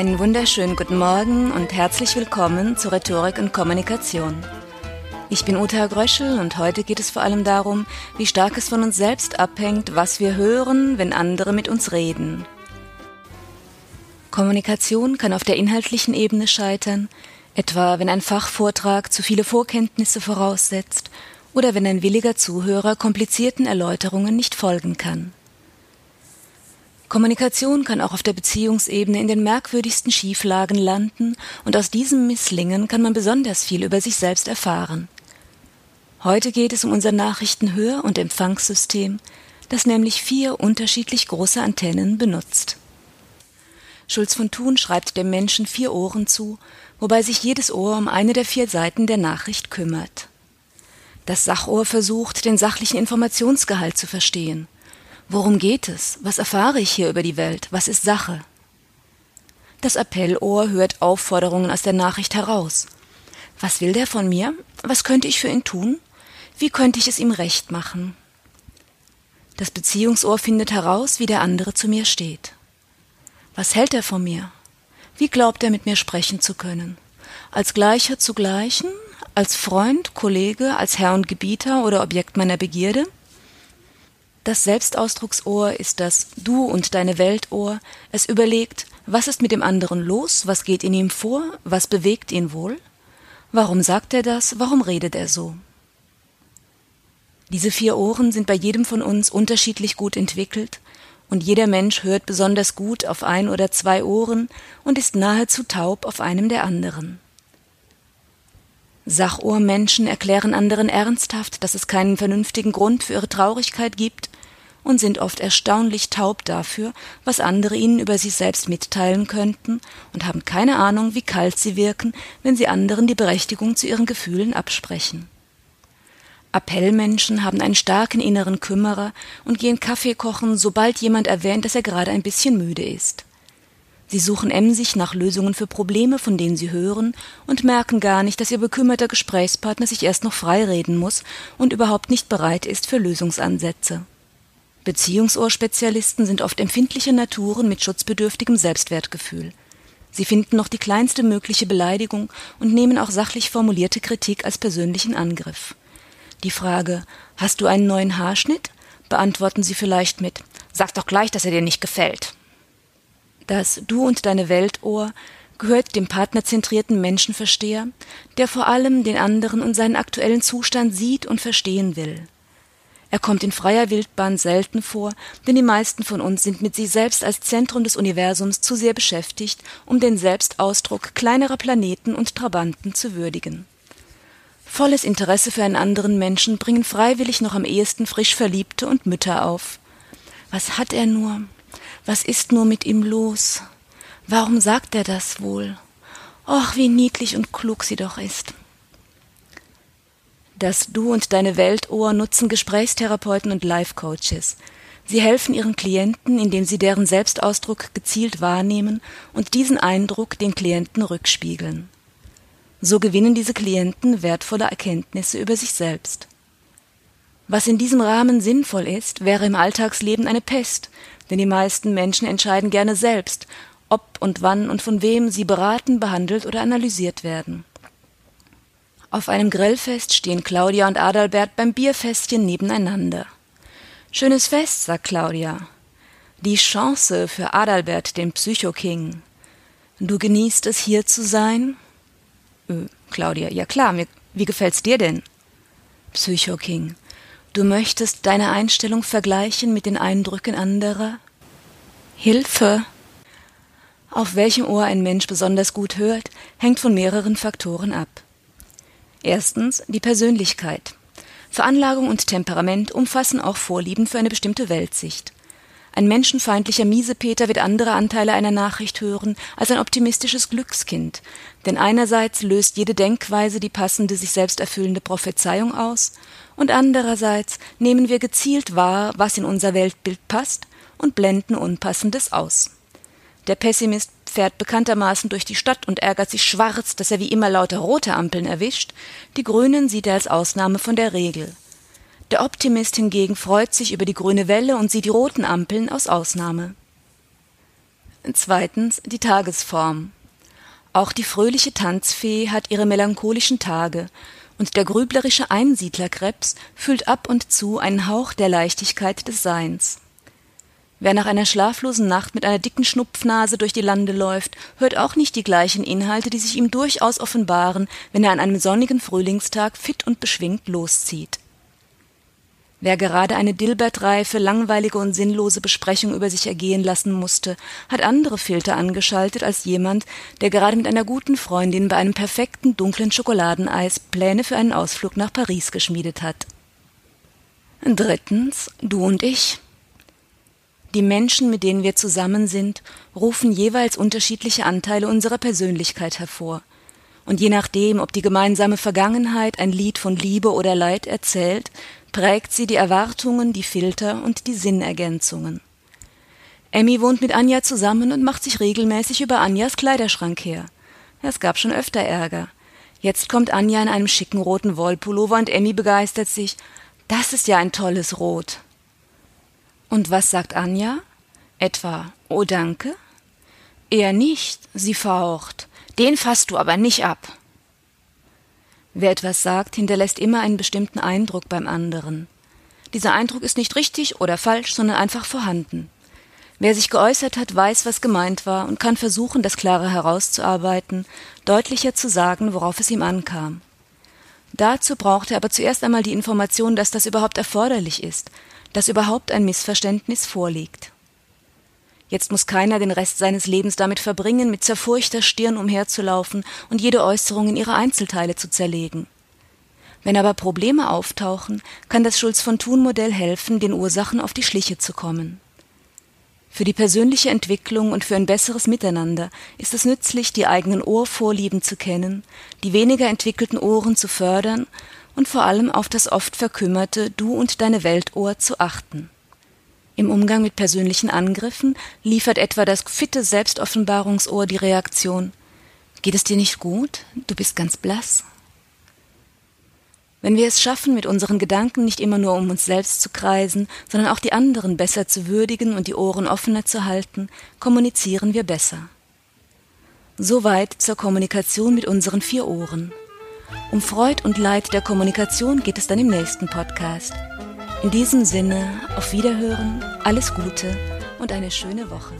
Einen wunderschönen guten Morgen und herzlich willkommen zu Rhetorik und Kommunikation. Ich bin Uta Gröschel und heute geht es vor allem darum, wie stark es von uns selbst abhängt, was wir hören, wenn andere mit uns reden. Kommunikation kann auf der inhaltlichen Ebene scheitern, etwa wenn ein Fachvortrag zu viele Vorkenntnisse voraussetzt oder wenn ein williger Zuhörer komplizierten Erläuterungen nicht folgen kann. Kommunikation kann auch auf der Beziehungsebene in den merkwürdigsten Schieflagen landen, und aus diesem Misslingen kann man besonders viel über sich selbst erfahren. Heute geht es um unser Nachrichtenhör- und Empfangssystem, das nämlich vier unterschiedlich große Antennen benutzt. Schulz von Thun schreibt dem Menschen vier Ohren zu, wobei sich jedes Ohr um eine der vier Seiten der Nachricht kümmert. Das Sachohr versucht, den sachlichen Informationsgehalt zu verstehen. Worum geht es? Was erfahre ich hier über die Welt? Was ist Sache? Das Appellohr hört Aufforderungen aus der Nachricht heraus. Was will der von mir? Was könnte ich für ihn tun? Wie könnte ich es ihm recht machen? Das Beziehungsohr findet heraus, wie der andere zu mir steht. Was hält er von mir? Wie glaubt er mit mir sprechen zu können? Als Gleicher zu Gleichen? Als Freund, Kollege, als Herr und Gebieter oder Objekt meiner Begierde? Das Selbstausdrucksohr ist das Du und deine Weltohr. Es überlegt, was ist mit dem anderen los, was geht in ihm vor, was bewegt ihn wohl? Warum sagt er das, warum redet er so? Diese vier Ohren sind bei jedem von uns unterschiedlich gut entwickelt, und jeder Mensch hört besonders gut auf ein oder zwei Ohren und ist nahezu taub auf einem der anderen. Sachohrmenschen erklären anderen ernsthaft, dass es keinen vernünftigen Grund für ihre Traurigkeit gibt und sind oft erstaunlich taub dafür, was andere ihnen über sich selbst mitteilen könnten und haben keine Ahnung, wie kalt sie wirken, wenn sie anderen die Berechtigung zu ihren Gefühlen absprechen. Appellmenschen haben einen starken inneren Kümmerer und gehen Kaffee kochen, sobald jemand erwähnt, dass er gerade ein bisschen müde ist. Sie suchen emsig nach Lösungen für Probleme, von denen sie hören, und merken gar nicht, dass ihr bekümmerter Gesprächspartner sich erst noch freireden muss und überhaupt nicht bereit ist für Lösungsansätze. Beziehungsohrspezialisten sind oft empfindliche Naturen mit schutzbedürftigem Selbstwertgefühl. Sie finden noch die kleinste mögliche Beleidigung und nehmen auch sachlich formulierte Kritik als persönlichen Angriff. Die Frage Hast du einen neuen Haarschnitt? beantworten sie vielleicht mit Sag doch gleich, dass er dir nicht gefällt. Das Du und deine Weltohr gehört dem partnerzentrierten Menschenversteher, der vor allem den anderen und seinen aktuellen Zustand sieht und verstehen will. Er kommt in freier Wildbahn selten vor, denn die meisten von uns sind mit sich selbst als Zentrum des Universums zu sehr beschäftigt, um den Selbstausdruck kleinerer Planeten und Trabanten zu würdigen. Volles Interesse für einen anderen Menschen bringen freiwillig noch am ehesten frisch Verliebte und Mütter auf. Was hat er nur? Was ist nur mit ihm los? Warum sagt er das wohl? Och, wie niedlich und klug sie doch ist. Das Du und deine Weltohr nutzen Gesprächstherapeuten und Life-Coaches. Sie helfen ihren Klienten, indem sie deren Selbstausdruck gezielt wahrnehmen und diesen Eindruck den Klienten rückspiegeln. So gewinnen diese Klienten wertvolle Erkenntnisse über sich selbst. Was in diesem Rahmen sinnvoll ist, wäre im Alltagsleben eine Pest, denn die meisten Menschen entscheiden gerne selbst, ob und wann und von wem sie beraten, behandelt oder analysiert werden. Auf einem Grillfest stehen Claudia und Adalbert beim Bierfestchen nebeneinander. Schönes Fest, sagt Claudia. Die Chance für Adalbert, den Psychoking. Du genießt es, hier zu sein? Äh, Claudia, ja klar, mir, wie gefällt's dir denn? Psycho King, du möchtest deine Einstellung vergleichen mit den Eindrücken anderer? Hilfe! Auf welchem Ohr ein Mensch besonders gut hört, hängt von mehreren Faktoren ab. Erstens die Persönlichkeit. Veranlagung und Temperament umfassen auch Vorlieben für eine bestimmte Weltsicht. Ein menschenfeindlicher Miesepeter wird andere Anteile einer Nachricht hören als ein optimistisches Glückskind, denn einerseits löst jede Denkweise die passende, sich selbst erfüllende Prophezeiung aus, und andererseits nehmen wir gezielt wahr, was in unser Weltbild passt, und blenden Unpassendes aus. Der Pessimist fährt bekanntermaßen durch die Stadt und ärgert sich schwarz, dass er wie immer lauter rote Ampeln erwischt, die grünen sieht er als Ausnahme von der Regel. Der Optimist hingegen freut sich über die grüne Welle und sieht die roten Ampeln aus Ausnahme. Zweitens die Tagesform. Auch die fröhliche Tanzfee hat ihre melancholischen Tage, und der grüblerische Einsiedlerkrebs füllt ab und zu einen Hauch der Leichtigkeit des Seins. Wer nach einer schlaflosen Nacht mit einer dicken Schnupfnase durch die Lande läuft, hört auch nicht die gleichen Inhalte, die sich ihm durchaus offenbaren, wenn er an einem sonnigen Frühlingstag fit und beschwingt loszieht. Wer gerade eine dilbertreife, langweilige und sinnlose Besprechung über sich ergehen lassen musste, hat andere Filter angeschaltet als jemand, der gerade mit einer guten Freundin bei einem perfekten dunklen Schokoladeneis Pläne für einen Ausflug nach Paris geschmiedet hat. Drittens, du und ich. Die Menschen, mit denen wir zusammen sind, rufen jeweils unterschiedliche Anteile unserer Persönlichkeit hervor. Und je nachdem, ob die gemeinsame Vergangenheit ein Lied von Liebe oder Leid erzählt, prägt sie die Erwartungen, die Filter und die Sinnergänzungen. Emmy wohnt mit Anja zusammen und macht sich regelmäßig über Anjas Kleiderschrank her. Es gab schon öfter Ärger. Jetzt kommt Anja in einem schicken roten Wollpullover und Emmy begeistert sich. Das ist ja ein tolles Rot. Und was sagt Anja? Etwa, oh danke? Eher nicht, sie faucht. Den fasst du aber nicht ab. Wer etwas sagt, hinterlässt immer einen bestimmten Eindruck beim anderen. Dieser Eindruck ist nicht richtig oder falsch, sondern einfach vorhanden. Wer sich geäußert hat, weiß, was gemeint war und kann versuchen, das Klare herauszuarbeiten, deutlicher zu sagen, worauf es ihm ankam. Dazu braucht er aber zuerst einmal die Information, dass das überhaupt erforderlich ist, dass überhaupt ein Missverständnis vorliegt. Jetzt muss keiner den Rest seines Lebens damit verbringen, mit zerfurchter Stirn umherzulaufen und jede Äußerung in ihre Einzelteile zu zerlegen. Wenn aber Probleme auftauchen, kann das Schulz von Thun Modell helfen, den Ursachen auf die Schliche zu kommen. Für die persönliche Entwicklung und für ein besseres Miteinander ist es nützlich, die eigenen Ohrvorlieben zu kennen, die weniger entwickelten Ohren zu fördern und vor allem auf das oft verkümmerte Du und deine Weltohr zu achten. Im Umgang mit persönlichen Angriffen liefert etwa das fitte Selbstoffenbarungsohr die Reaktion Geht es dir nicht gut? Du bist ganz blass. Wenn wir es schaffen, mit unseren Gedanken nicht immer nur um uns selbst zu kreisen, sondern auch die anderen besser zu würdigen und die Ohren offener zu halten, kommunizieren wir besser. Soweit zur Kommunikation mit unseren vier Ohren. Um Freud und Leid der Kommunikation geht es dann im nächsten Podcast. In diesem Sinne, auf Wiederhören, alles Gute und eine schöne Woche.